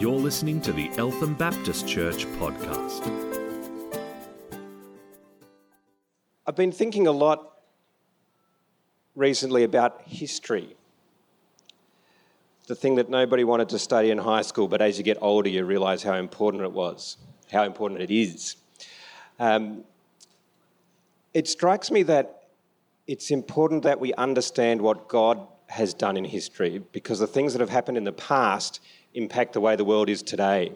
You're listening to the Eltham Baptist Church podcast. I've been thinking a lot recently about history. The thing that nobody wanted to study in high school, but as you get older, you realise how important it was, how important it is. Um, it strikes me that it's important that we understand what God has done in history because the things that have happened in the past impact the way the world is today.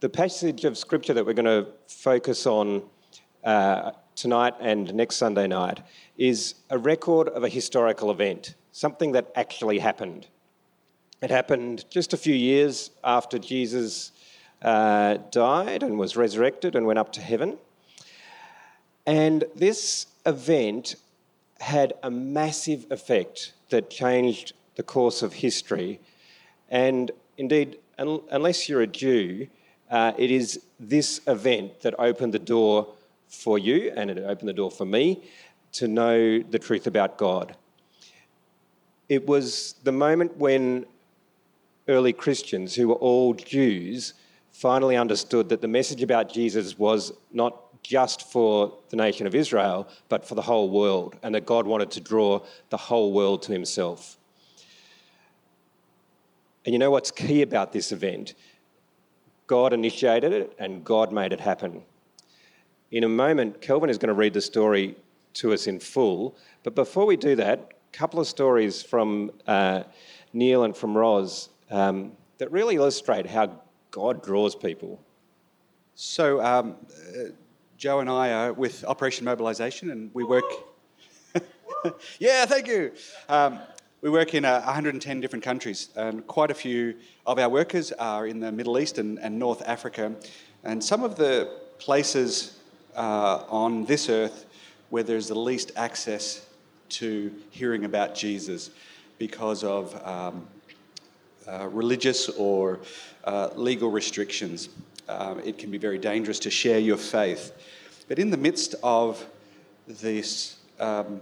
The passage of scripture that we're going to focus on uh, tonight and next Sunday night is a record of a historical event, something that actually happened. It happened just a few years after Jesus uh, died and was resurrected and went up to heaven. And this event had a massive effect that changed the course of history. And indeed, un- unless you're a Jew, uh, it is this event that opened the door for you and it opened the door for me to know the truth about God. It was the moment when early Christians, who were all Jews, finally understood that the message about Jesus was not just for the nation of Israel, but for the whole world, and that God wanted to draw the whole world to himself. And you know what's key about this event? God initiated it and God made it happen. In a moment, Kelvin is going to read the story to us in full, but before we do that, a couple of stories from uh, Neil and from Roz um, that really illustrate how God draws people. So, um, uh, Joe and I are with Operation Mobilisation, and we work. yeah, thank you. Um, we work in uh, 110 different countries, and quite a few of our workers are in the Middle East and, and North Africa. And some of the places uh, on this earth where there's the least access to hearing about Jesus because of um, uh, religious or uh, legal restrictions. Um, it can be very dangerous to share your faith. But in the midst of this, um,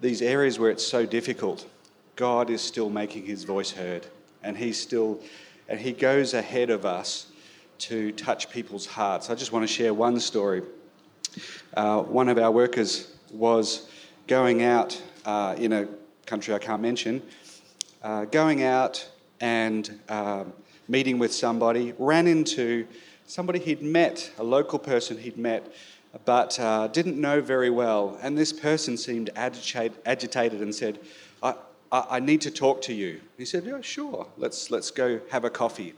these areas where it's so difficult, God is still making his voice heard. And he's still, and he goes ahead of us to touch people's hearts. I just want to share one story. Uh, one of our workers was going out uh, in a country I can't mention, uh, going out and um, meeting with somebody, ran into somebody he'd met, a local person he'd met, but uh, didn't know very well. And this person seemed agitated, agitated and said, I, I, need to talk to you. He said, Yeah, sure, let's, let's go have a coffee.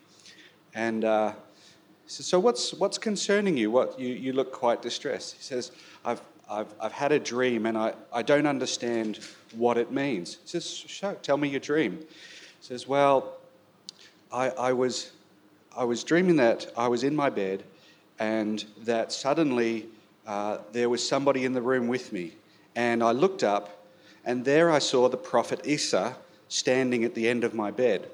And uh, he said, So what's, what's concerning you? What, you? You look quite distressed. He says, I've, I've, I've had a dream and I, I don't understand what it means. He says, Show, tell me your dream. He says, Well, I, I, was, I was dreaming that I was in my bed and that suddenly uh, there was somebody in the room with me. And I looked up, and there I saw the prophet Isa standing at the end of my bed.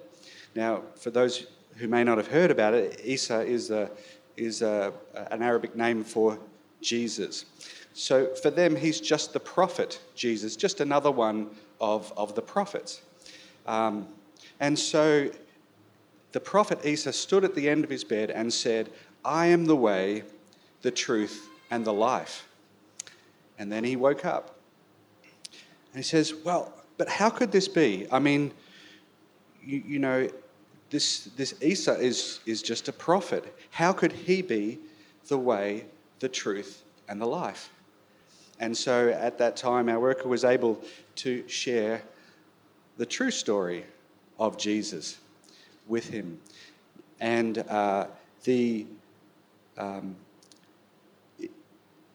Now, for those who may not have heard about it, Isa is, a, is a, an Arabic name for Jesus. So for them, he's just the prophet Jesus, just another one of, of the prophets. Um, and so the prophet Isa stood at the end of his bed and said, I am the way, the truth, and the life. And then he woke up. And he says, Well, but how could this be? I mean, you, you know, this, this Isa is, is just a prophet. How could he be the way, the truth, and the life? And so at that time, our worker was able to share the true story of Jesus with him. And uh, the, um,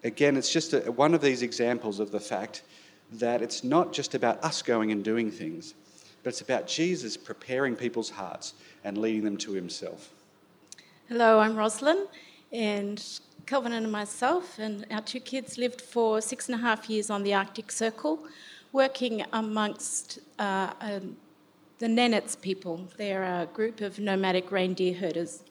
again, it's just a, one of these examples of the fact that it's not just about us going and doing things, but it's about Jesus preparing people's hearts and leading them to himself. Hello, I'm Rosalind, and Kelvin and myself and our two kids lived for six and a half years on the Arctic Circle, working amongst uh, um, the Nenets people. They're a group of nomadic reindeer herders.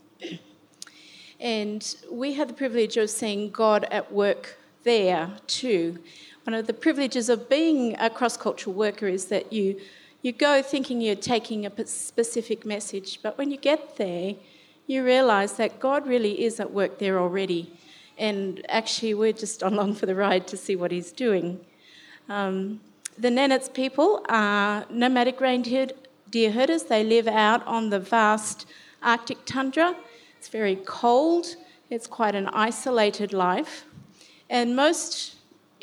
And we had the privilege of seeing God at work there too. One of the privileges of being a cross cultural worker is that you, You go thinking you're taking a specific message, but when you get there, you realize that God really is at work there already. And actually, we're just along for the ride to see what He's doing. Um, the Nenets people are nomadic reindeer deer herders. They live out on the vast Arctic tundra. It's very cold. It's quite an isolated life. And most,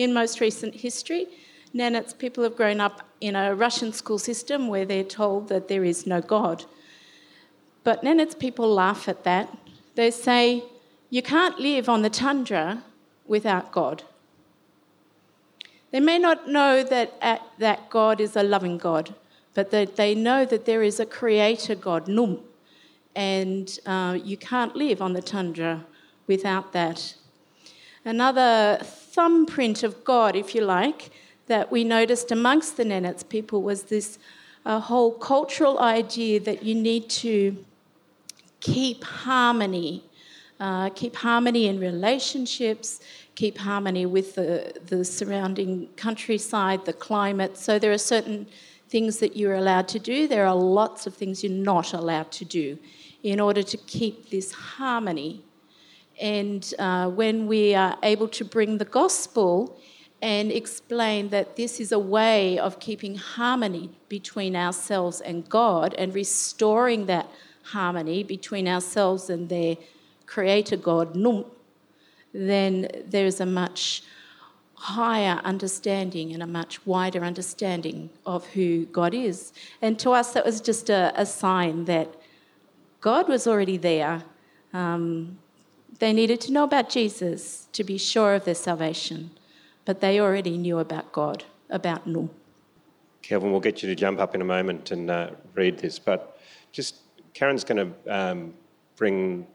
in most recent history, Nenets people have grown up in a Russian school system where they're told that there is no God. But Nenets people laugh at that. They say, you can't live on the tundra without God. They may not know that, uh, that God is a loving God, but that they know that there is a creator God, Num, and uh, you can't live on the tundra without that. Another thumbprint of God, if you like, that we noticed amongst the Nenets people was this uh, whole cultural idea that you need to keep harmony, uh, keep harmony in relationships, keep harmony with the, the surrounding countryside, the climate. So there are certain things that you're allowed to do, there are lots of things you're not allowed to do in order to keep this harmony. And uh, when we are able to bring the gospel and explain that this is a way of keeping harmony between ourselves and God and restoring that harmony between ourselves and their creator God, Num, then there's a much higher understanding and a much wider understanding of who God is. And to us, that was just a, a sign that God was already there. Um, they needed to know about Jesus to be sure of their salvation, but they already knew about God, about Num. Kelvin, we'll get you to jump up in a moment and uh, read this, but just Karen's going to um, bring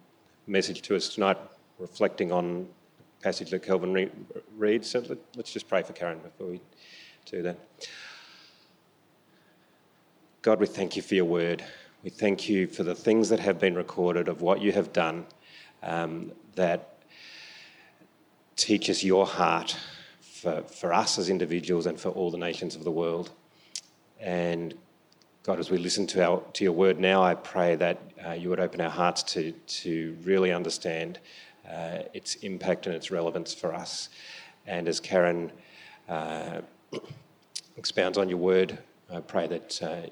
a message to us tonight reflecting on passage that Kelvin re- reads. So let, us just pray for Karen before we do that. God, we thank you for your word. We thank you for the things that have been recorded of what you have done um, that teaches your heart for, for us as individuals and for all the nations of the world. And God, as we listen to, our, to your word now, I pray that uh, you would open our hearts to, to really understand uh, its impact and its relevance for us. And as Karen uh, expounds on your word, I pray that uh,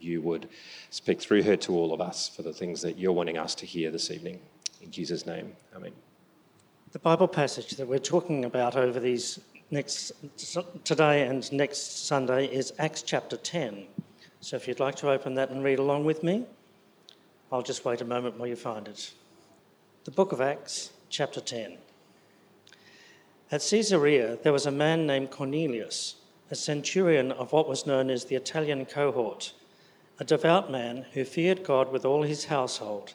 you would speak through her to all of us for the things that you're wanting us to hear this evening. In Jesus' name, Amen. The Bible passage that we're talking about over these next today and next Sunday is Acts chapter 10. So if you'd like to open that and read along with me, I'll just wait a moment while you find it. The book of Acts, chapter 10. At Caesarea, there was a man named Cornelius, a centurion of what was known as the Italian cohort, a devout man who feared God with all his household,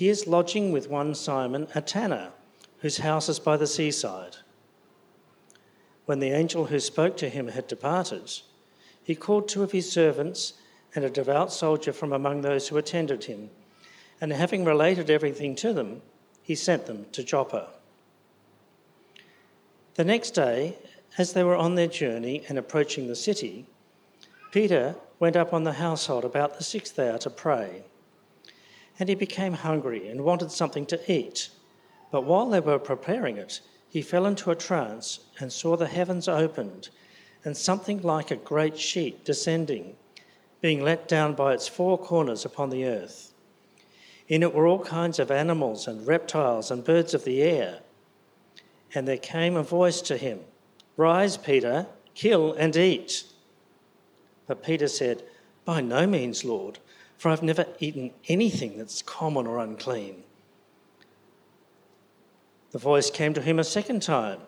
He is lodging with one Simon, a tanner, whose house is by the seaside. When the angel who spoke to him had departed, he called two of his servants and a devout soldier from among those who attended him. And having related everything to them, he sent them to Joppa. The next day, as they were on their journey and approaching the city, Peter went up on the household about the sixth hour to pray. And he became hungry and wanted something to eat. But while they were preparing it, he fell into a trance and saw the heavens opened and something like a great sheet descending, being let down by its four corners upon the earth. In it were all kinds of animals and reptiles and birds of the air. And there came a voice to him Rise, Peter, kill and eat. But Peter said, By no means, Lord, for I've never eaten anything that's common or unclean. The voice came to him a second time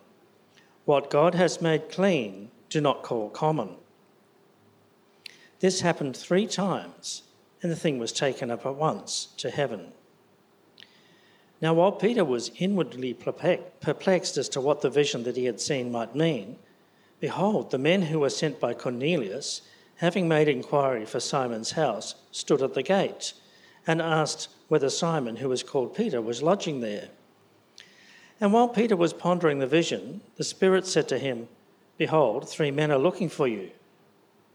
What God has made clean, do not call common. This happened three times, and the thing was taken up at once to heaven. Now, while Peter was inwardly perplexed as to what the vision that he had seen might mean, behold, the men who were sent by Cornelius, having made inquiry for Simon's house, stood at the gate and asked whether Simon, who was called Peter, was lodging there. And while Peter was pondering the vision, the Spirit said to him, Behold, three men are looking for you.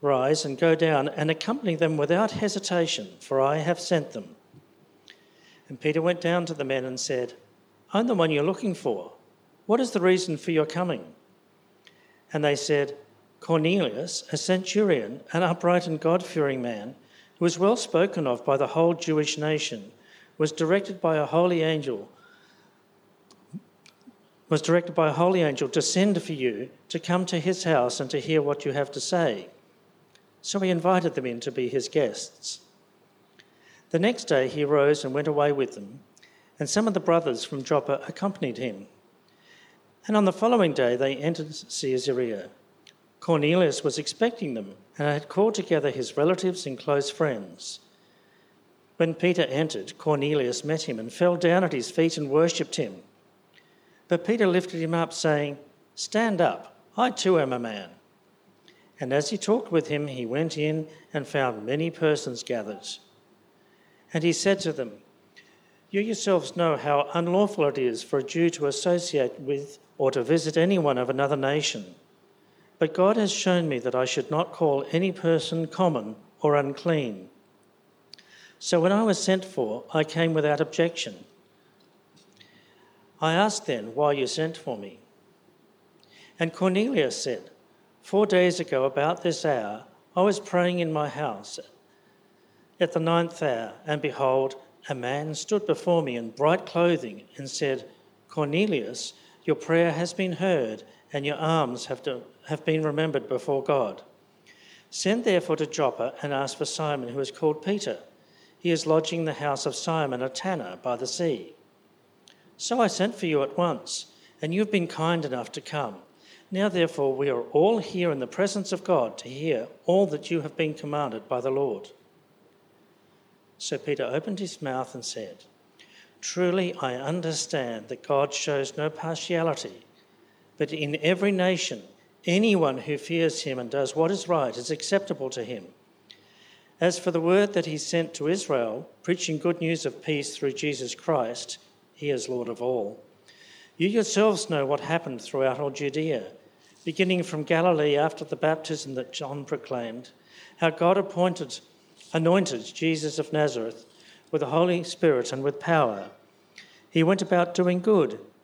Rise and go down and accompany them without hesitation, for I have sent them. And Peter went down to the men and said, I'm the one you're looking for. What is the reason for your coming? And they said, Cornelius, a centurion, an upright and God fearing man, who was well spoken of by the whole Jewish nation, was directed by a holy angel was directed by a holy angel to send for you to come to his house and to hear what you have to say. So he invited them in to be his guests. The next day he rose and went away with them, and some of the brothers from Joppa accompanied him. And on the following day they entered Caesarea. Cornelius was expecting them and had called together his relatives and close friends. When Peter entered, Cornelius met him and fell down at his feet and worshipped him. But Peter lifted him up, saying, Stand up, I too am a man. And as he talked with him, he went in and found many persons gathered. And he said to them, You yourselves know how unlawful it is for a Jew to associate with or to visit anyone of another nation. But God has shown me that I should not call any person common or unclean. So when I was sent for, I came without objection. I asked then why you sent for me. And Cornelius said, Four days ago, about this hour, I was praying in my house at the ninth hour, and behold, a man stood before me in bright clothing and said, Cornelius, your prayer has been heard, and your alms have, to, have been remembered before God. Send therefore to Joppa and ask for Simon, who is called Peter. He is lodging in the house of Simon, a tanner by the sea. So I sent for you at once, and you have been kind enough to come. Now, therefore, we are all here in the presence of God to hear all that you have been commanded by the Lord. So Peter opened his mouth and said, Truly, I understand that God shows no partiality, but in every nation, anyone who fears him and does what is right is acceptable to him. As for the word that he sent to Israel, preaching good news of peace through Jesus Christ, he is Lord of all. You yourselves know what happened throughout all Judea, beginning from Galilee after the baptism that John proclaimed, how God appointed, anointed Jesus of Nazareth with the Holy Spirit and with power. He went about doing good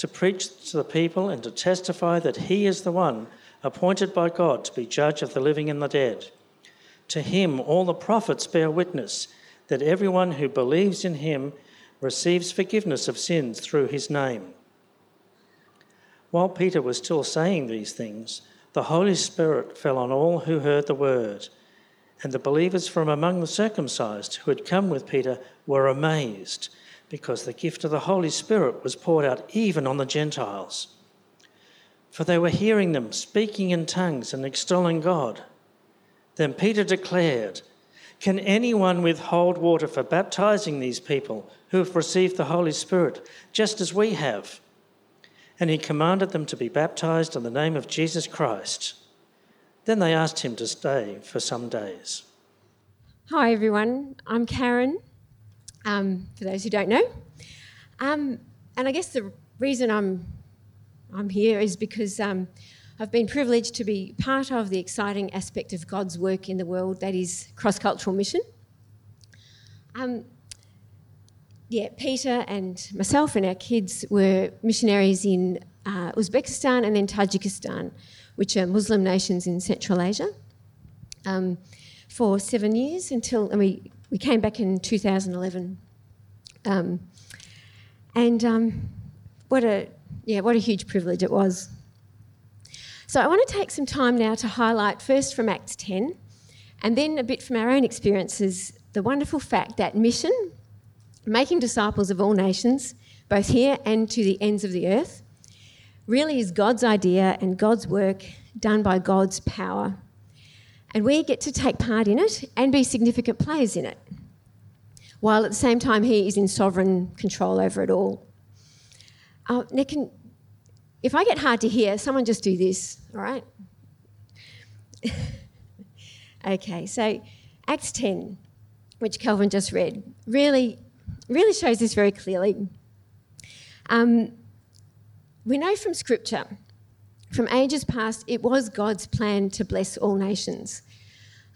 to preach to the people and to testify that he is the one appointed by God to be judge of the living and the dead. To him all the prophets bear witness that everyone who believes in him receives forgiveness of sins through his name. While Peter was still saying these things, the Holy Spirit fell on all who heard the word. And the believers from among the circumcised who had come with Peter were amazed because the gift of the Holy Spirit was poured out even on the Gentiles. For they were hearing them speaking in tongues and extolling God. Then Peter declared, Can anyone withhold water for baptizing these people who have received the Holy Spirit, just as we have? and he commanded them to be baptized in the name of Jesus Christ. Then they asked him to stay for some days. Hi, everyone. I'm Karen, um, for those who don't know. Um, and I guess the reason I'm, I'm here is because um, I've been privileged to be part of the exciting aspect of God's work in the world that is cross cultural mission. Um, yeah, Peter and myself and our kids were missionaries in uh, Uzbekistan and then Tajikistan, which are Muslim nations in Central Asia, um, for seven years until and we we came back in 2011. Um, and um, what a yeah, what a huge privilege it was. So I want to take some time now to highlight first from Acts 10 and then a bit from our own experiences the wonderful fact that mission, making disciples of all nations, both here and to the ends of the earth, really is God's idea and God's work done by God's power. And we get to take part in it and be significant players in it, while at the same time He is in sovereign control over it all. Uh, Nick, if I get hard to hear, someone just do this, all right? okay, so Acts 10, which Calvin just read, really, really shows this very clearly. Um, we know from Scripture, from ages past, it was God's plan to bless all nations.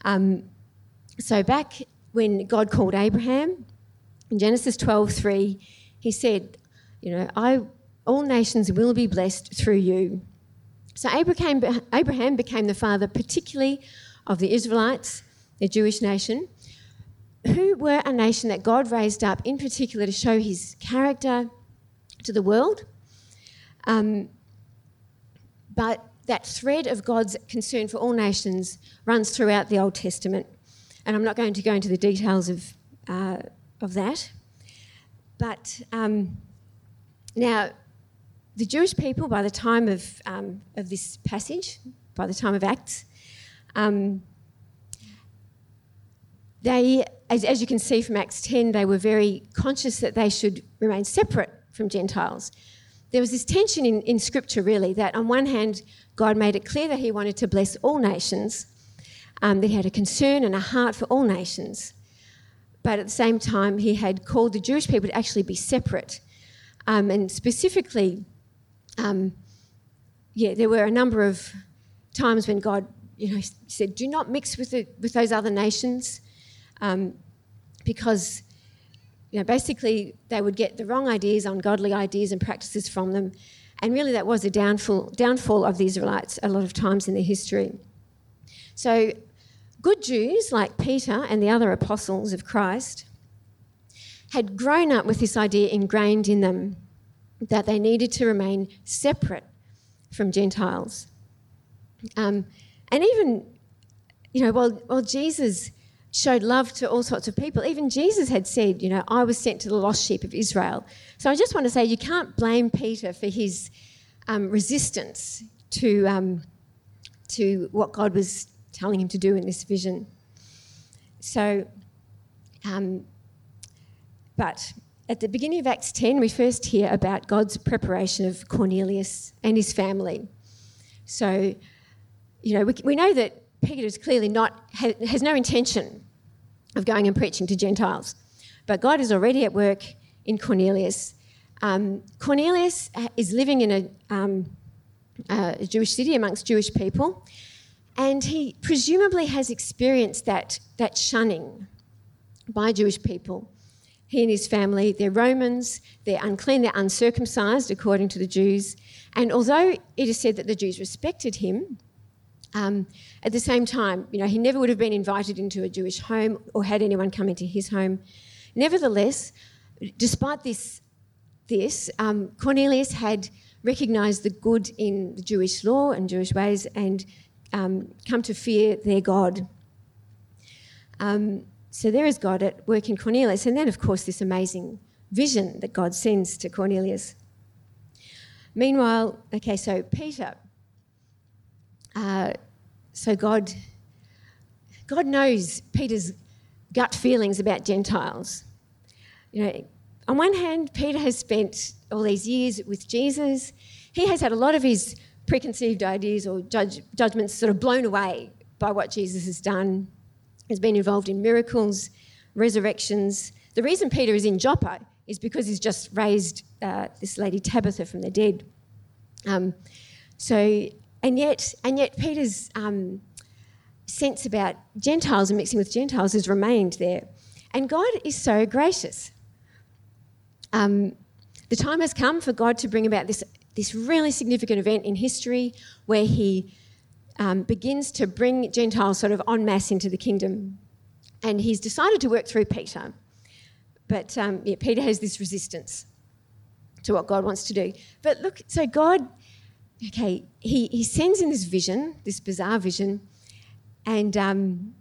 Um, so back when God called Abraham in Genesis 12:3, He said, "You know, I all nations will be blessed through you." So Abraham, Abraham became the father, particularly of the Israelites, the Jewish nation, who were a nation that God raised up in particular to show His character to the world um, but that thread of God's concern for all nations runs throughout the Old Testament. And I'm not going to go into the details of, uh, of that. But um, now, the Jewish people, by the time of, um, of this passage, by the time of Acts, um, they, as, as you can see from Acts 10, they were very conscious that they should remain separate from Gentiles there was this tension in, in Scripture, really, that on one hand, God made it clear that He wanted to bless all nations, um, that He had a concern and a heart for all nations. But at the same time, He had called the Jewish people to actually be separate. Um, and specifically, um, yeah, there were a number of times when God, you know, said, "Do not mix with the, with those other nations," um, because you know, basically they would get the wrong ideas, ungodly ideas and practices from them. And really that was a downfall, downfall of the Israelites a lot of times in their history. So good Jews like Peter and the other apostles of Christ had grown up with this idea ingrained in them that they needed to remain separate from Gentiles. Um, and even, you know, while, while Jesus showed love to all sorts of people. Even Jesus had said, you know, I was sent to the lost sheep of Israel. So I just want to say you can't blame Peter for his um, resistance to, um, to what God was telling him to do in this vision. So, um, but at the beginning of Acts 10, we first hear about God's preparation of Cornelius and his family. So, you know, we, we know that Peter is clearly not, has no intention of going and preaching to Gentiles. But God is already at work in Cornelius. Um, Cornelius is living in a, um, a Jewish city amongst Jewish people, and he presumably has experienced that, that shunning by Jewish people. He and his family, they're Romans, they're unclean, they're uncircumcised according to the Jews. And although it is said that the Jews respected him, um, at the same time, you know, he never would have been invited into a Jewish home or had anyone come into his home. Nevertheless, despite this, this um, Cornelius had recognised the good in the Jewish law and Jewish ways and um, come to fear their God. Um, so there is God at work in Cornelius, and then, of course, this amazing vision that God sends to Cornelius. Meanwhile, okay, so Peter uh, so God, God knows Peter's gut feelings about Gentiles. You know, on one hand, Peter has spent all these years with Jesus. He has had a lot of his preconceived ideas or judge, judgments sort of blown away by what Jesus has done. He's been involved in miracles, resurrections. The reason Peter is in Joppa is because he's just raised uh, this lady Tabitha from the dead. Um, so and yet, and yet Peter's um, sense about Gentiles and mixing with Gentiles has remained there. And God is so gracious. Um, the time has come for God to bring about this, this really significant event in history where He um, begins to bring Gentiles sort of en masse into the kingdom. and he's decided to work through Peter. But um, yeah, Peter has this resistance to what God wants to do. But look, so God, okay, he, he sends in this vision, this bizarre vision, and um,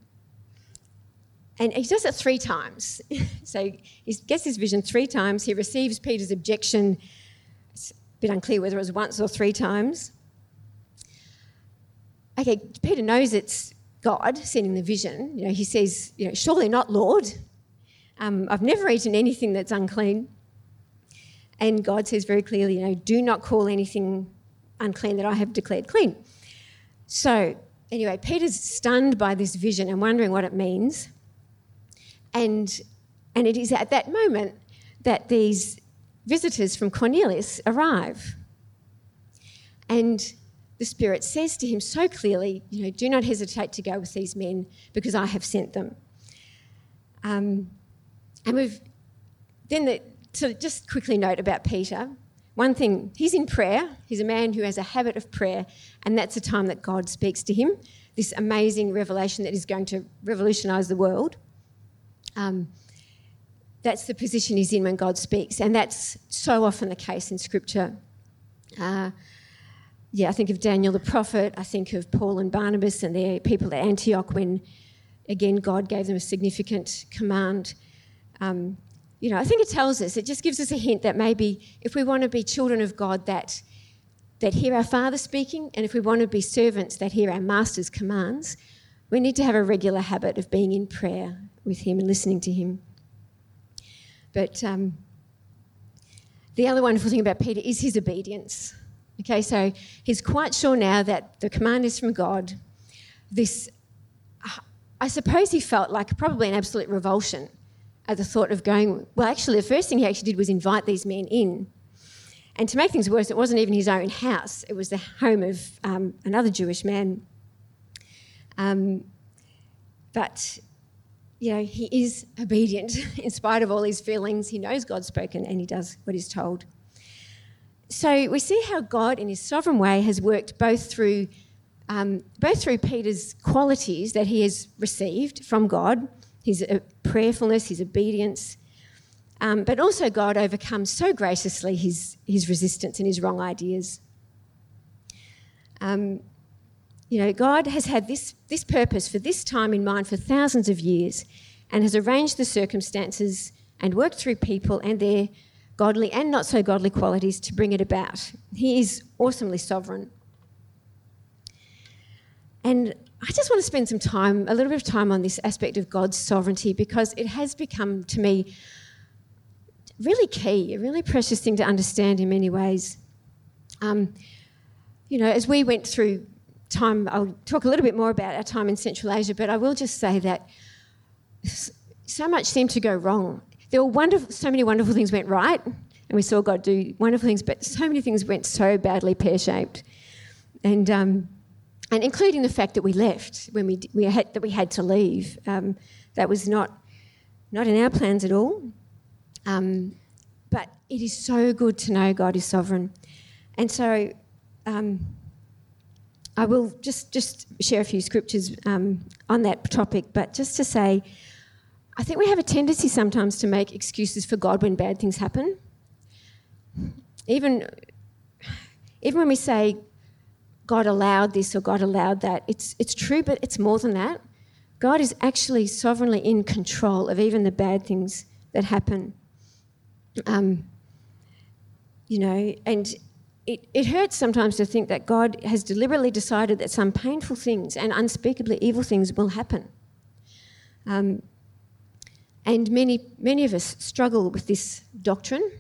and he does it three times. so he gets his vision three times. He receives Peter's objection. It's a bit unclear whether it was once or three times. Okay, Peter knows it's God sending the vision. You know, he says, you know, surely not, Lord. Um, I've never eaten anything that's unclean. And God says very clearly, you know, do not call anything unclean that I have declared clean. So, anyway, Peter's stunned by this vision and wondering what it means. And, and it is at that moment that these visitors from Cornelius arrive. And the Spirit says to him so clearly, you know, do not hesitate to go with these men because I have sent them. Um, and we've then the, to just quickly note about Peter. One thing, he's in prayer. He's a man who has a habit of prayer, and that's the time that God speaks to him. This amazing revelation that is going to revolutionise the world. Um, that's the position he's in when God speaks, and that's so often the case in Scripture. Uh, yeah, I think of Daniel the prophet. I think of Paul and Barnabas and the people at Antioch when, again, God gave them a significant command. Um, you know, I think it tells us, it just gives us a hint that maybe if we want to be children of God that, that hear our Father speaking, and if we want to be servants that hear our Master's commands, we need to have a regular habit of being in prayer with Him and listening to Him. But um, the other wonderful thing about Peter is his obedience. Okay, so he's quite sure now that the command is from God. This, I suppose he felt like probably an absolute revulsion at the thought of going. Well, actually, the first thing he actually did was invite these men in. And to make things worse, it wasn't even his own house, it was the home of um, another Jewish man. Um, but, you know, he is obedient in spite of all his feelings. He knows God's spoken and he does what he's told. So we see how God, in his sovereign way, has worked both through, um, both through Peter's qualities that he has received from God, his uh, prayerfulness, his obedience, um, but also God overcomes so graciously his, his resistance and his wrong ideas. Um, you know, God has had this, this purpose for this time in mind for thousands of years and has arranged the circumstances and worked through people and their godly and not so godly qualities to bring it about. He is awesomely sovereign. And I just want to spend some time, a little bit of time on this aspect of God's sovereignty because it has become to me really key, a really precious thing to understand in many ways. Um, you know, as we went through time, I'll talk a little bit more about our time in Central Asia, but I will just say that so much seemed to go wrong there were wonderful, so many wonderful things went right, and we saw God do wonderful things, but so many things went so badly pear shaped, and um, and including the fact that we left when we we had that we had to leave. Um, that was not not in our plans at all. Um, but it is so good to know God is sovereign, and so. Um, I will just, just share a few scriptures um, on that topic, but just to say, I think we have a tendency sometimes to make excuses for God when bad things happen. Even, even when we say God allowed this or God allowed that, it's, it's true, but it's more than that. God is actually sovereignly in control of even the bad things that happen. Um, you know, and it, it hurts sometimes to think that God has deliberately decided that some painful things and unspeakably evil things will happen. Um, and many, many of us struggle with this doctrine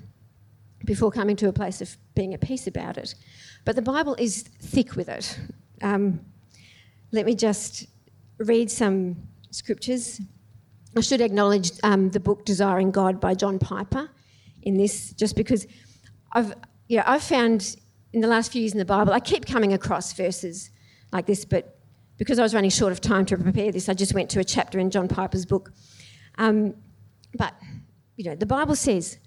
before coming to a place of being at peace about it. But the Bible is thick with it. Um, let me just read some scriptures. I should acknowledge um, the book Desiring God by John Piper in this, just because I've, yeah, I've found in the last few years in the Bible, I keep coming across verses like this, but because I was running short of time to prepare this, I just went to a chapter in John Piper's book um, but, you know, the Bible says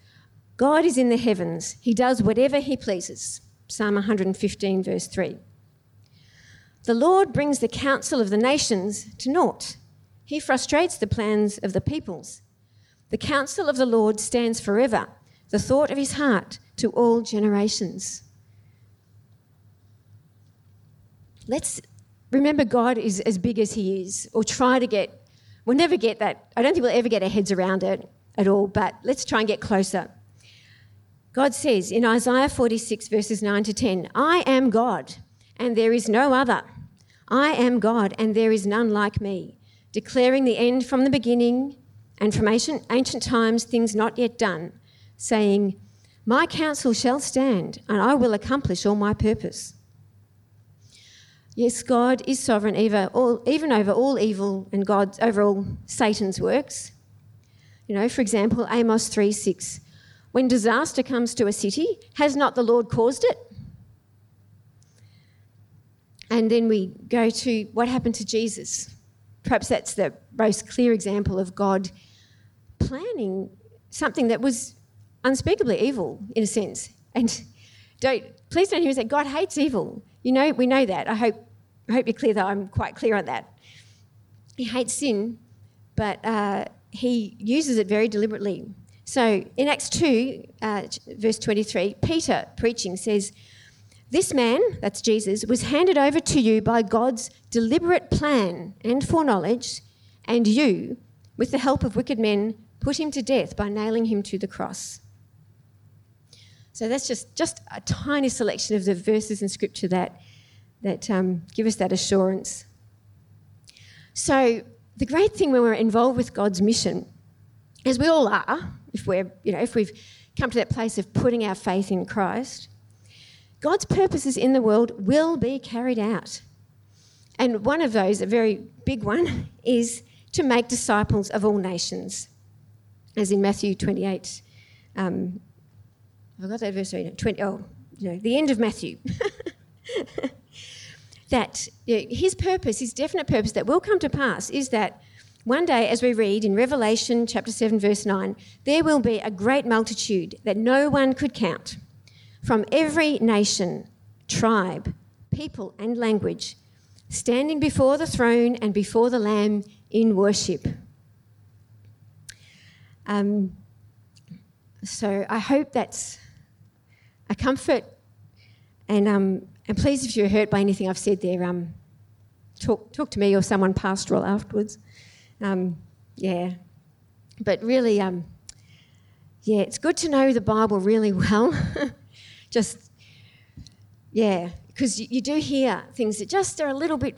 God is in the heavens, He does whatever He pleases. Psalm 115, verse 3. The Lord brings the counsel of the nations to naught. He frustrates the plans of the peoples. The counsel of the Lord stands forever, the thought of his heart to all generations. Let's remember God is as big as he is, or try to get, we'll never get that. I don't think we'll ever get our heads around it at all, but let's try and get closer. God says in Isaiah 46, verses 9 to 10, I am God, and there is no other. I am God, and there is none like me, declaring the end from the beginning and from ancient, ancient times things not yet done, saying, My counsel shall stand, and I will accomplish all my purpose. Yes, God is sovereign even, all, even over all evil and God's over all Satan's works. You know, for example, Amos 3 6. When disaster comes to a city, has not the Lord caused it? And then we go to what happened to Jesus. Perhaps that's the most clear example of God planning something that was unspeakably evil, in a sense. And don't please don't hear me say God hates evil. You know, we know that. I hope I hope you're clear that I'm quite clear on that. He hates sin, but uh, he uses it very deliberately. So in Acts 2, uh, verse 23, Peter preaching says, This man, that's Jesus, was handed over to you by God's deliberate plan and foreknowledge, and you, with the help of wicked men, put him to death by nailing him to the cross. So that's just, just a tiny selection of the verses in Scripture that that um, give us that assurance. So, the great thing when we're involved with God's mission, as we all are, if we're, you know, if we've come to that place of putting our faith in Christ, God's purposes in the world will be carried out. And one of those, a very big one, is to make disciples of all nations, as in Matthew 28. Um, I forgot that verse. 20, oh, you know, the end of Matthew. that you know, his purpose, his definite purpose that will come to pass is that one day, as we read in Revelation chapter 7, verse 9, there will be a great multitude that no one could count from every nation, tribe, people, and language, standing before the throne and before the Lamb in worship. Um, so I hope that's a comfort and um, and please, if you're hurt by anything I've said there, um, talk, talk to me or someone pastoral afterwards. Um, yeah. But really, um, yeah, it's good to know the Bible really well. just, yeah, because you, you do hear things that just are a little bit,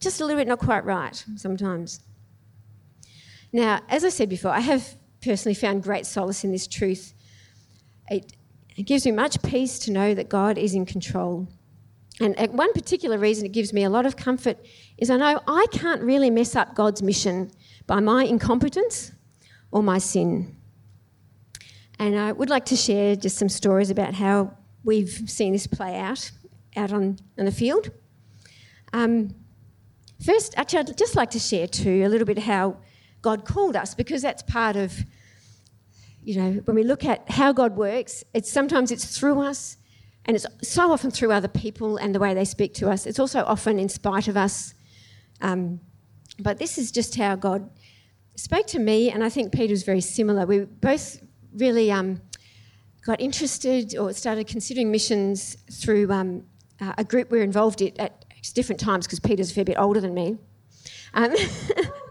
just a little bit not quite right sometimes. Now, as I said before, I have personally found great solace in this truth. It, it gives me much peace to know that God is in control. And one particular reason it gives me a lot of comfort is I know I can't really mess up God's mission by my incompetence or my sin. And I would like to share just some stories about how we've seen this play out out on, on the field. Um, first, actually, I'd just like to share too a little bit how God called us because that's part of, you know, when we look at how God works, it's sometimes it's through us, and it's so often through other people and the way they speak to us. It's also often in spite of us. Um, but this is just how God spoke to me, and I think Peter was very similar. We both really um, got interested or started considering missions through um, uh, a group we are involved in at different times because Peter's a fair bit older than me. Um,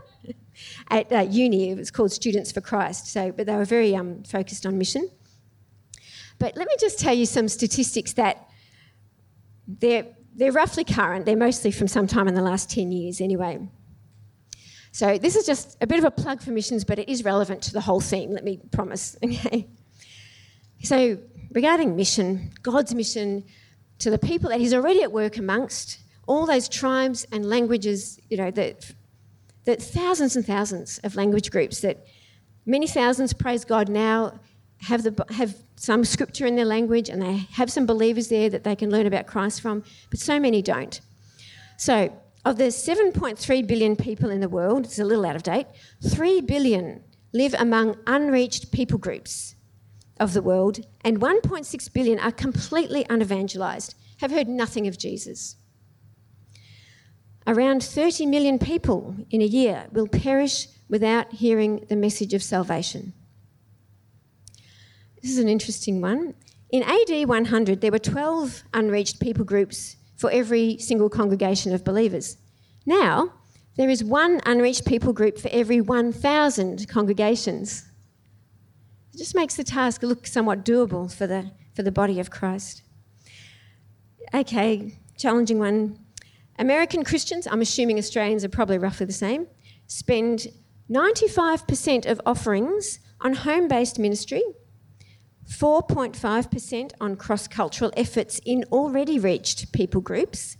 at uh, uni, it was called Students for Christ. So, but they were very um, focused on mission. But let me just tell you some statistics that they're, they're roughly current. They're mostly from sometime in the last 10 years, anyway. So this is just a bit of a plug for missions, but it is relevant to the whole theme, let me promise. Okay. So regarding mission, God's mission to the people that He's already at work amongst, all those tribes and languages, you know, that, that thousands and thousands of language groups that many thousands praise God now have, the, have some scripture in their language and they have some believers there that they can learn about Christ from, but so many don't. So, of the 7.3 billion people in the world, it's a little out of date, 3 billion live among unreached people groups of the world, and 1.6 billion are completely unevangelized, have heard nothing of Jesus. around 30 million people in a year will perish without hearing the message of salvation. This is an interesting one. In AD 100, there were 12 unreached people groups for every single congregation of believers. Now, there is one unreached people group for every 1,000 congregations. It just makes the task look somewhat doable for the, for the body of Christ. Okay, challenging one. American Christians, I'm assuming Australians are probably roughly the same, spend 95% of offerings on home based ministry 4.5% on cross cultural efforts in already reached people groups,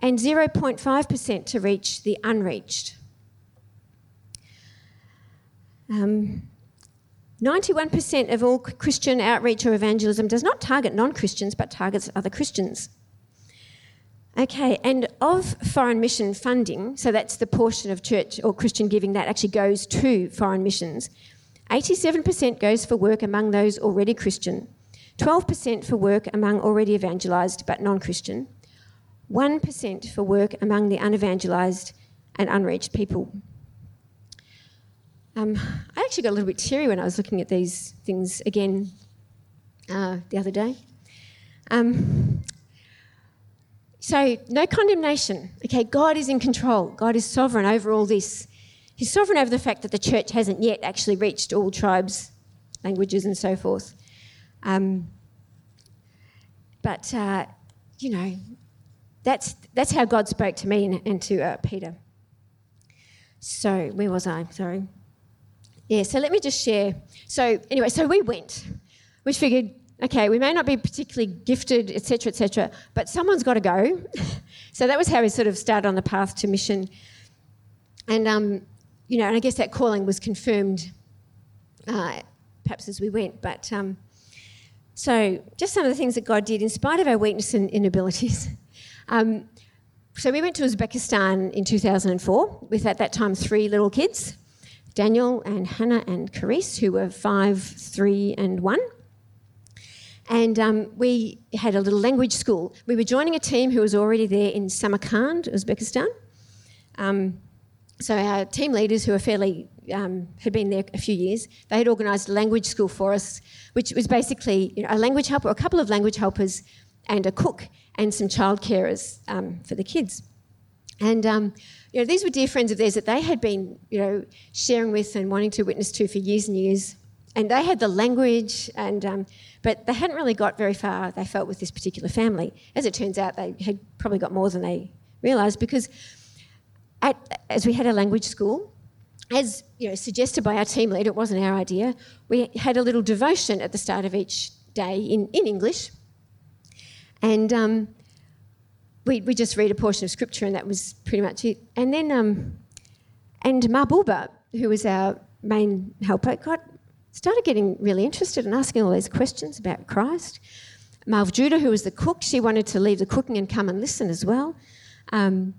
and 0.5% to reach the unreached. Um, 91% of all Christian outreach or evangelism does not target non Christians but targets other Christians. Okay, and of foreign mission funding, so that's the portion of church or Christian giving that actually goes to foreign missions, 87% goes for work among those already Christian, 12% for work among already evangelised but non Christian, 1% for work among the unevangelised and unreached people. Um, I actually got a little bit teary when I was looking at these things again uh, the other day. Um, so, no condemnation. Okay, God is in control, God is sovereign over all this. He's sovereign over the fact that the church hasn't yet actually reached all tribes, languages, and so forth. Um, but, uh, you know, that's, that's how God spoke to me and, and to uh, Peter. So, where was I? Sorry. Yeah, so let me just share. So, anyway, so we went. We figured, okay, we may not be particularly gifted, etc., etc., but someone's got to go. so that was how we sort of started on the path to mission. And um, you know, and I guess that calling was confirmed uh, perhaps as we went. But um, so, just some of the things that God did in spite of our weakness and inabilities. Um, so, we went to Uzbekistan in 2004 with at that time three little kids Daniel and Hannah and Carice, who were five, three, and one. And um, we had a little language school. We were joining a team who was already there in Samarkand, Uzbekistan. Um, so our team leaders, who are fairly um, had been there a few years, they had organised a language school for us, which was basically you know, a language helper, a couple of language helpers, and a cook and some child carers um, for the kids. And um, you know, these were dear friends of theirs that they had been, you know, sharing with and wanting to witness to for years and years. And they had the language, and um, but they hadn't really got very far. They felt with this particular family. As it turns out, they had probably got more than they realised because at, as we had a language school, as you know, suggested by our team leader, it wasn't our idea. We had a little devotion at the start of each day in, in English, and um, we we just read a portion of scripture, and that was pretty much it. And then, um, and Mahbuba, who was our main helper, got started getting really interested and asking all these questions about Christ. Mavjuda, who was the cook, she wanted to leave the cooking and come and listen as well. Um,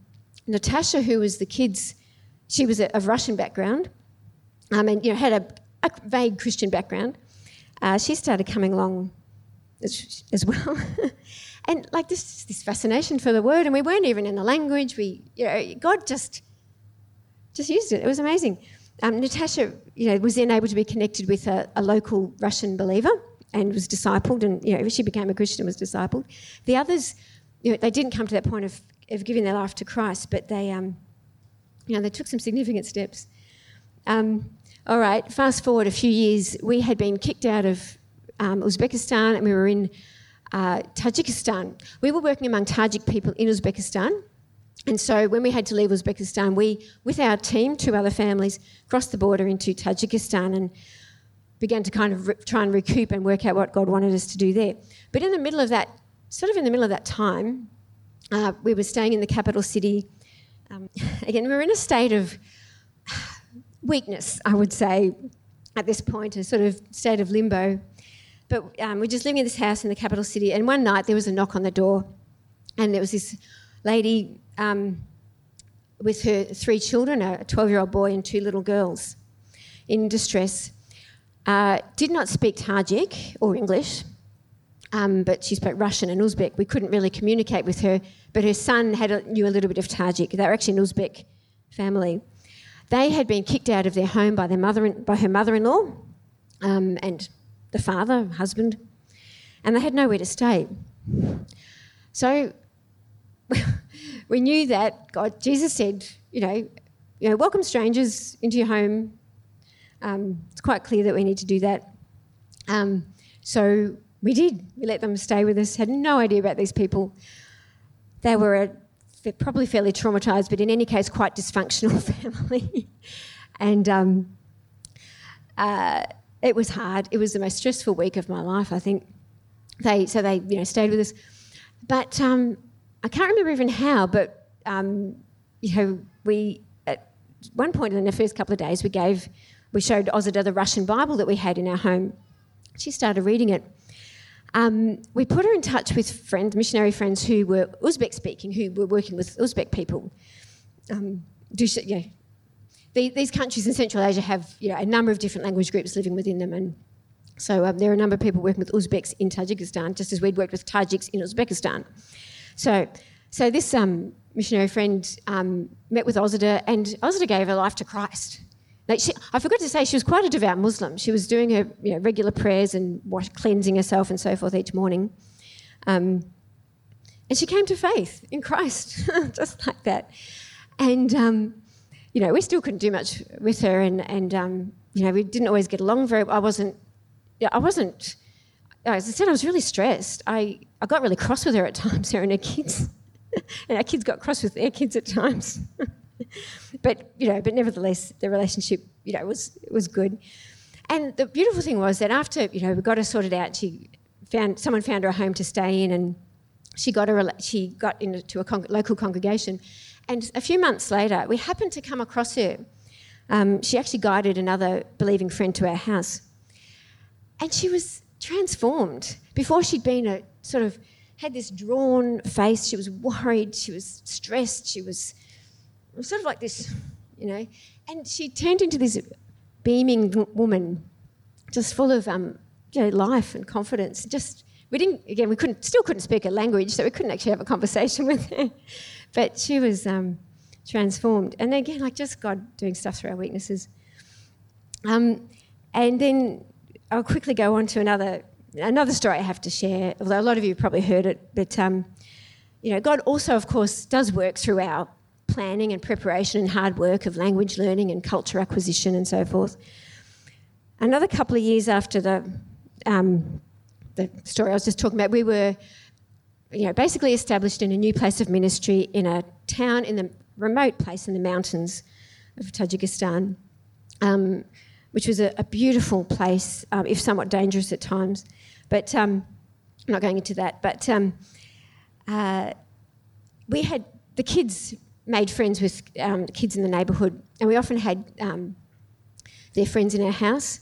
Natasha, who was the kids, she was of Russian background um, and you know, had a, a vague Christian background. Uh, she started coming along as, as well. and like this, this fascination for the word, and we weren't even in the language. We, you know, God just, just used it. It was amazing. Um, Natasha, you know, was then able to be connected with a, a, local Russian believer and was discipled, and you know, she became a Christian and was discipled. The others, you know, they didn't come to that point of of giving their life to Christ, but they, um, you know, they took some significant steps. Um, all right, fast forward a few years, we had been kicked out of um, Uzbekistan and we were in uh, Tajikistan. We were working among Tajik people in Uzbekistan. And so when we had to leave Uzbekistan, we, with our team, two other families, crossed the border into Tajikistan and began to kind of re- try and recoup and work out what God wanted us to do there. But in the middle of that, sort of in the middle of that time, uh, we were staying in the capital city. Um, again, we were in a state of weakness, I would say, at this point, a sort of state of limbo. But um, we're just living in this house in the capital city, and one night there was a knock on the door, and there was this lady um, with her three children a 12 year old boy and two little girls in distress. Uh, did not speak Tajik or English, um, but she spoke Russian and Uzbek. We couldn't really communicate with her, but her son had a, knew a little bit of Tajik. They were actually an Uzbek family. They had been kicked out of their home by their mother, by her mother-in-law, um, and the father, husband, and they had nowhere to stay. So we knew that God, Jesus said, you know, you know, welcome strangers into your home. Um, it's quite clear that we need to do that. Um, so we did. We let them stay with us. Had no idea about these people. They were a, probably fairly traumatised, but in any case, quite dysfunctional family. and um, uh, it was hard. It was the most stressful week of my life, I think. They so they you know stayed with us, but um, I can't remember even how. But um, you know we at one point in the first couple of days we gave we showed Ozida the Russian Bible that we had in our home. She started reading it. Um, we put her in touch with friends, missionary friends who were Uzbek speaking, who were working with Uzbek people. Um, yeah, the, these countries in Central Asia have you know, a number of different language groups living within them, and so um, there are a number of people working with Uzbeks in Tajikistan, just as we'd worked with Tajiks in Uzbekistan. So, so this um, missionary friend um, met with Ozida, and Ozida gave her life to Christ. Like she, I forgot to say, she was quite a devout Muslim. She was doing her you know, regular prayers and wash, cleansing herself and so forth each morning. Um, and she came to faith in Christ, just like that. And, um, you know, we still couldn't do much with her, and, and um, you know, we didn't always get along very well. I wasn't, yeah, I wasn't, as I said, I was really stressed. I, I got really cross with her at times, her and her kids. and our kids got cross with their kids at times. but you know, but nevertheless, the relationship, you know, was was good. And the beautiful thing was that after you know we got her sorted out, she found someone found her a home to stay in, and she got her she got into a con- local congregation. And a few months later, we happened to come across her. Um, she actually guided another believing friend to our house, and she was transformed. Before she'd been a sort of had this drawn face. She was worried. She was stressed. She was sort of like this, you know. And she turned into this beaming woman, just full of um, you know, life and confidence. Just we didn't again we couldn't still couldn't speak a language, so we couldn't actually have a conversation with her. But she was um, transformed, and again like just God doing stuff through our weaknesses. Um, and then I'll quickly go on to another another story I have to share. Although a lot of you probably heard it, but um, you know God also of course does work through our planning and preparation and hard work of language learning and culture acquisition and so forth. Another couple of years after the, um, the story I was just talking about, we were you know, basically established in a new place of ministry in a town in the remote place in the mountains of Tajikistan, um, which was a, a beautiful place, um, if somewhat dangerous at times. But um, I'm not going into that. But um, uh, we had the kids made friends with um, kids in the neighbourhood, and we often had um, their friends in our house.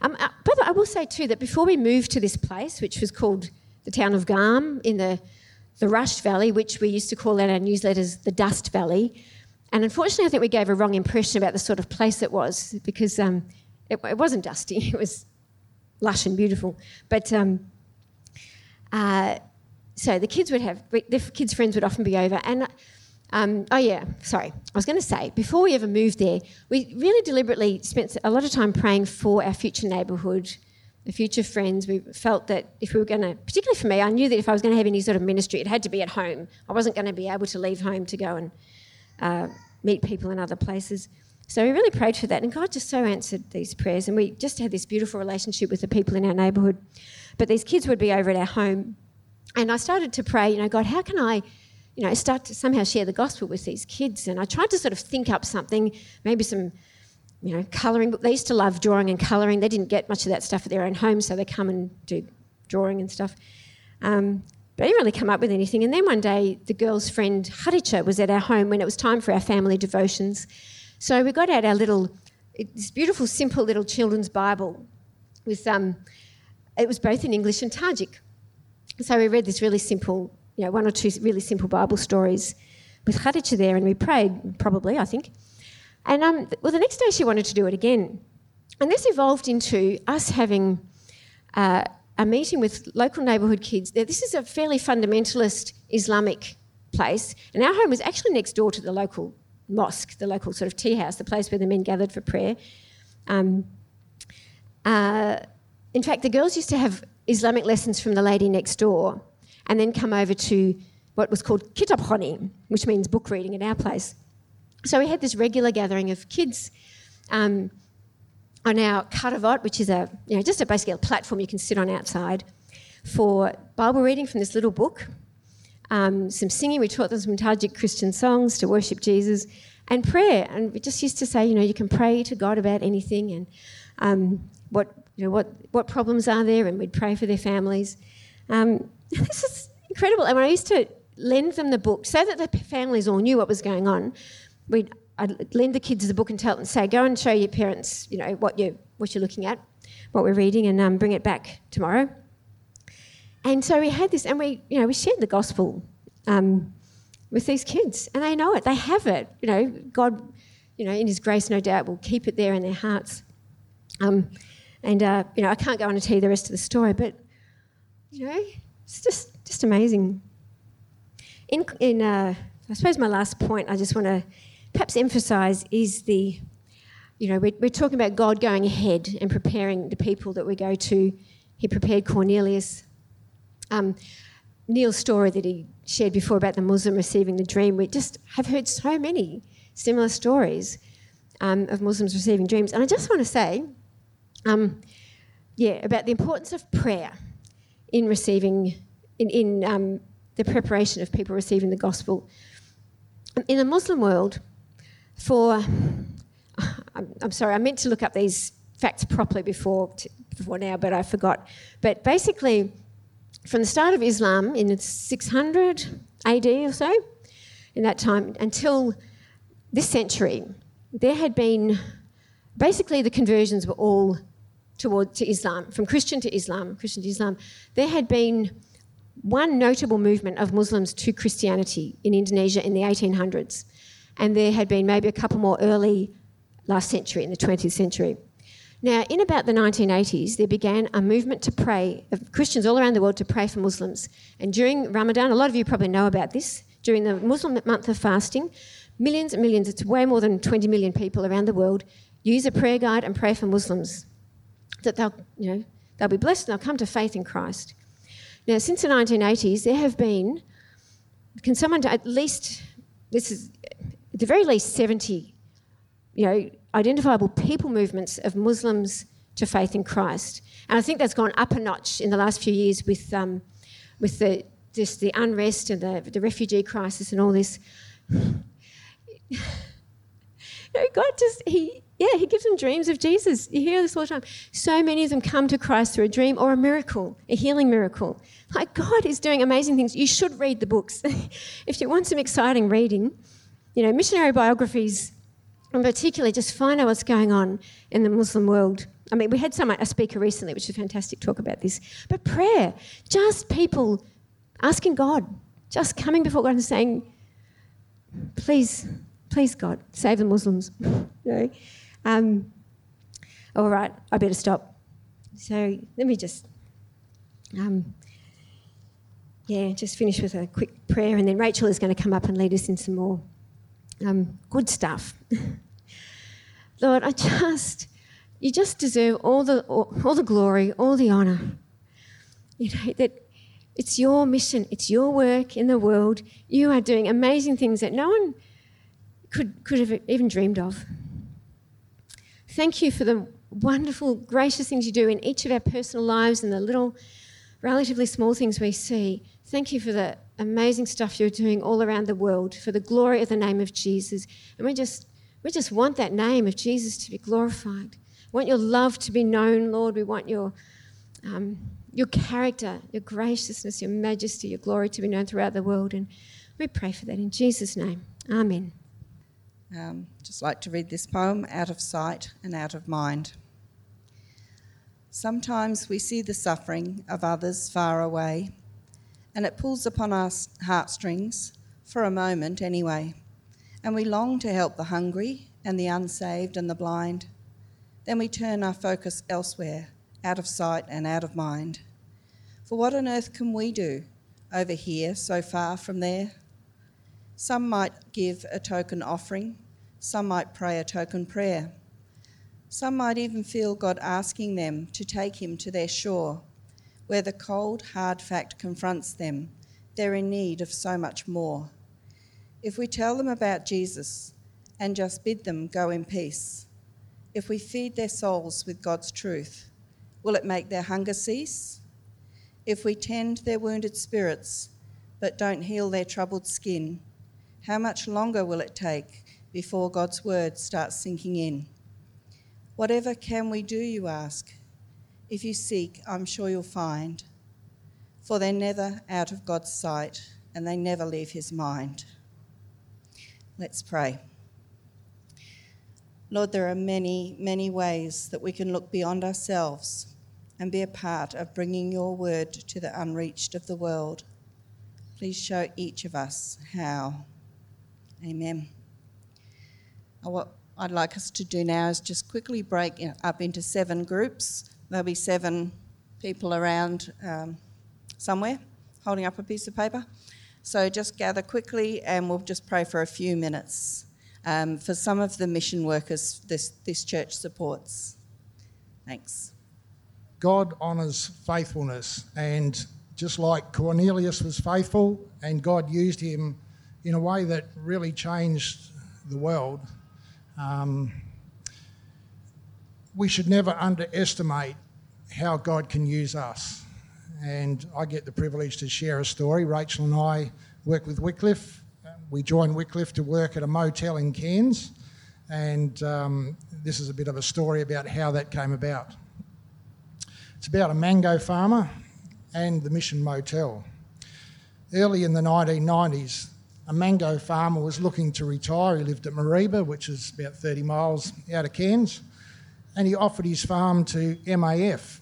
Um, uh, but I will say too that before we moved to this place, which was called the town of Gam in the the Rasht Valley, which we used to call in our newsletters the Dust Valley, and unfortunately, I think we gave a wrong impression about the sort of place it was because um, it, it, wasn't dusty; it was lush and beautiful. But um, uh, so the kids would have the kids' friends would often be over, and um, oh, yeah, sorry. I was going to say, before we ever moved there, we really deliberately spent a lot of time praying for our future neighbourhood, the future friends. We felt that if we were going to, particularly for me, I knew that if I was going to have any sort of ministry, it had to be at home. I wasn't going to be able to leave home to go and uh, meet people in other places. So we really prayed for that, and God just so answered these prayers, and we just had this beautiful relationship with the people in our neighbourhood. But these kids would be over at our home, and I started to pray, you know, God, how can I you know, start to somehow share the gospel with these kids. And I tried to sort of think up something, maybe some, you know, colouring. book. They used to love drawing and colouring. They didn't get much of that stuff at their own home, so they come and do drawing and stuff. Um, but I didn't really come up with anything. And then one day, the girl's friend Hadicha was at our home when it was time for our family devotions. So we got out our little, this beautiful, simple little children's Bible with, um, it was both in English and Tajik. So we read this really simple you know, one or two really simple Bible stories with Khadija there, and we prayed, probably, I think. And um, well, the next day she wanted to do it again. And this evolved into us having uh, a meeting with local neighbourhood kids. Now, This is a fairly fundamentalist Islamic place, and our home was actually next door to the local mosque, the local sort of tea house, the place where the men gathered for prayer. Um, uh, in fact, the girls used to have Islamic lessons from the lady next door and then come over to what was called kitab khani, which means book reading at our place. So we had this regular gathering of kids um, on our karavot, which is a you know just a basically a platform you can sit on outside, for Bible reading from this little book, um, some singing. We taught them some Tajik Christian songs to worship Jesus, and prayer. And we just used to say, you know, you can pray to God about anything, and um, what you know what what problems are there, and we'd pray for their families. Um, this is incredible. And when I used to lend them the book so that the families all knew what was going on. We'd I'd lend the kids the book and tell them, say, go and show your parents, you know, what you what you're looking at, what we're reading, and um, bring it back tomorrow. And so we had this, and we, you know, we shared the gospel um, with these kids, and they know it, they have it. You know, God, you know, in His grace, no doubt, will keep it there in their hearts. Um, and uh, you know, I can't go on to tell you the rest of the story, but you know, it's just just amazing. In, in uh, I suppose my last point, I just want to perhaps emphasise is the, you know, we're, we're talking about God going ahead and preparing the people that we go to. He prepared Cornelius. Um, Neil's story that he shared before about the Muslim receiving the dream, we just have heard so many similar stories um, of Muslims receiving dreams. And I just want to say, um, yeah, about the importance of prayer in receiving, in, in um, the preparation of people receiving the gospel. In the Muslim world, for, I'm, I'm sorry, I meant to look up these facts properly before, before now, but I forgot. But basically, from the start of Islam in 600 AD or so, in that time, until this century, there had been basically the conversions were all toward to Islam, from Christian to Islam, Christian to Islam. There had been one notable movement of Muslims to Christianity in Indonesia in the 1800s, and there had been maybe a couple more early last century, in the 20th century. Now, in about the 1980s, there began a movement to pray, of Christians all around the world to pray for Muslims. And during Ramadan, a lot of you probably know about this, during the Muslim month of fasting, millions and millions, it's way more than 20 million people around the world, use a prayer guide and pray for Muslims. That they'll, you know, they'll be blessed and they'll come to faith in Christ. Now, since the 1980s, there have been, can someone, at least, this is at the very least 70, you know, identifiable people movements of Muslims to faith in Christ. And I think that's gone up a notch in the last few years with, um, with the, just the unrest and the, the refugee crisis and all this. You know, God just, he, yeah, he gives them dreams of Jesus. You hear this all the time. So many of them come to Christ through a dream or a miracle, a healing miracle. Like God is doing amazing things. You should read the books. if you want some exciting reading, you know, missionary biographies, and particularly just find out what's going on in the Muslim world. I mean, we had someone, a speaker recently, which was fantastic, talk about this. But prayer, just people asking God, just coming before God and saying, please, please, God, save the Muslims. you know? um, all right, I better stop. So let me just, um, yeah, just finish with a quick prayer, and then Rachel is going to come up and lead us in some more um, good stuff. Lord, I just, you just deserve all the, all, all the glory, all the honour. You know, that it's your mission, it's your work in the world. You are doing amazing things that no one could, could have even dreamed of. Thank you for the wonderful, gracious things you do in each of our personal lives and the little, relatively small things we see. Thank you for the amazing stuff you're doing all around the world for the glory of the name of Jesus. And we just, we just want that name of Jesus to be glorified. We want your love to be known, Lord. We want your, um, your character, your graciousness, your majesty, your glory to be known throughout the world. And we pray for that in Jesus' name. Amen. Um, just like to read this poem out of sight and out of mind. Sometimes we see the suffering of others far away and it pulls upon our heartstrings, for a moment anyway, and we long to help the hungry and the unsaved and the blind. Then we turn our focus elsewhere, out of sight and out of mind, For what on earth can we do over here, so far from there? Some might give a token offering, some might pray a token prayer. Some might even feel God asking them to take him to their shore, where the cold, hard fact confronts them they're in need of so much more. If we tell them about Jesus and just bid them go in peace, if we feed their souls with God's truth, will it make their hunger cease? If we tend their wounded spirits but don't heal their troubled skin, how much longer will it take before God's word starts sinking in? Whatever can we do, you ask? If you seek, I'm sure you'll find for they're never out of God's sight and they never leave his mind. Let's pray. Lord, there are many, many ways that we can look beyond ourselves and be a part of bringing your word to the unreached of the world. Please show each of us how. Amen. What I'd like us to do now is just quickly break up into seven groups. There'll be seven people around. Um, somewhere holding up a piece of paper. So just gather quickly and we'll just pray for a few minutes um, for some of the mission workers this, this church supports. Thanks. God honours faithfulness, and just like Cornelius was faithful, and God used him in a way that really changed the world, um, we should never underestimate how God can use us and I get the privilege to share a story. Rachel and I work with Wycliffe. We joined Wycliffe to work at a motel in Cairns, and um, this is a bit of a story about how that came about. It's about a mango farmer and the Mission Motel. Early in the 1990s, a mango farmer was looking to retire. He lived at Mareeba, which is about 30 miles out of Cairns, and he offered his farm to MAF,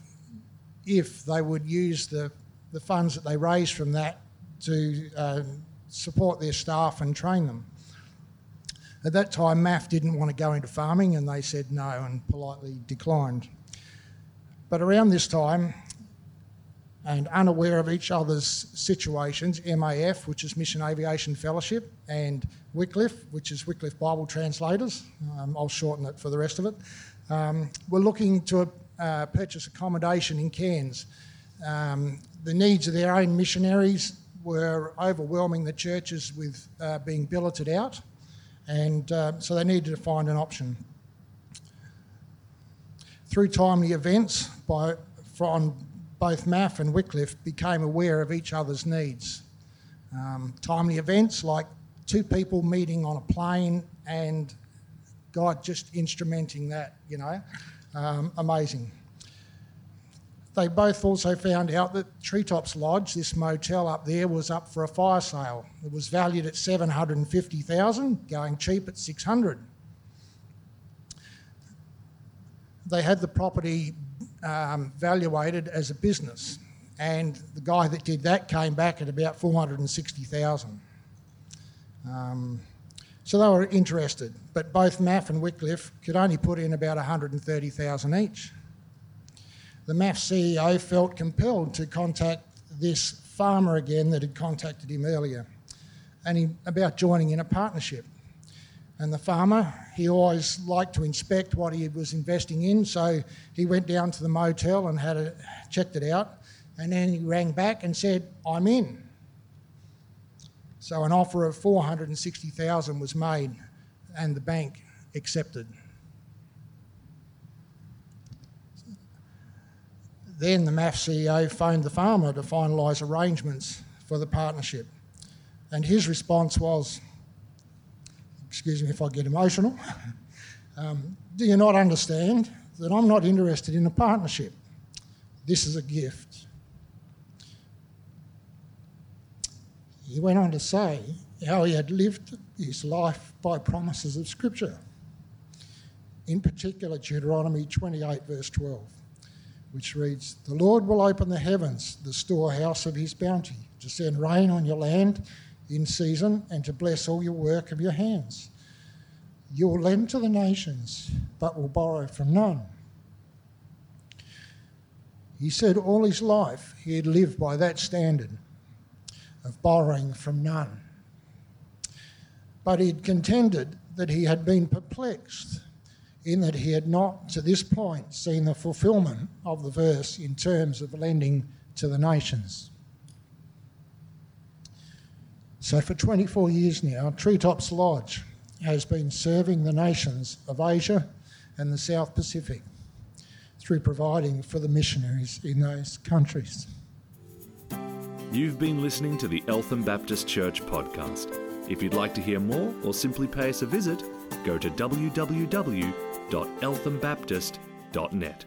if they would use the, the funds that they raised from that to uh, support their staff and train them. At that time, MAF didn't want to go into farming and they said no and politely declined. But around this time, and unaware of each other's situations, MAF, which is Mission Aviation Fellowship, and Wycliffe, which is Wycliffe Bible Translators, um, I'll shorten it for the rest of it, um, were looking to uh, purchase accommodation in Cairns. Um, the needs of their own missionaries were overwhelming the churches with uh, being billeted out, and uh, so they needed to find an option. Through timely events, by, from both MAF and Wycliffe became aware of each other's needs. Um, timely events like two people meeting on a plane and God just instrumenting that, you know. Um, amazing. They both also found out that Treetops Lodge, this motel up there, was up for a fire sale. It was valued at 750,000, going cheap at 600. They had the property um, valuated as a business, and the guy that did that came back at about 460,000. Um, so they were interested, but both MAF and Wycliffe could only put in about 130,000 each. The MAF CEO felt compelled to contact this farmer again that had contacted him earlier, and he, about joining in a partnership. And the farmer, he always liked to inspect what he was investing in, so he went down to the motel and had a, checked it out, and then he rang back and said, "I'm in." So an offer of 460,000 was made and the bank accepted. Then the MAF CEO phoned the farmer to finalise arrangements for the partnership. And his response was, excuse me if I get emotional, um, do you not understand that I'm not interested in a partnership? This is a gift. He went on to say how he had lived his life by promises of Scripture, in particular Deuteronomy 28, verse 12, which reads The Lord will open the heavens, the storehouse of his bounty, to send rain on your land in season and to bless all your work of your hands. You will lend to the nations, but will borrow from none. He said all his life he had lived by that standard of borrowing from none. But he had contended that he had been perplexed in that he had not to this point seen the fulfillment of the verse in terms of lending to the nations. So, for 24 years now, Treetops Lodge has been serving the nations of Asia and the South Pacific through providing for the missionaries in those countries. You've been listening to the Eltham Baptist Church podcast. If you'd like to hear more or simply pay us a visit, go to www.elthambaptist.net.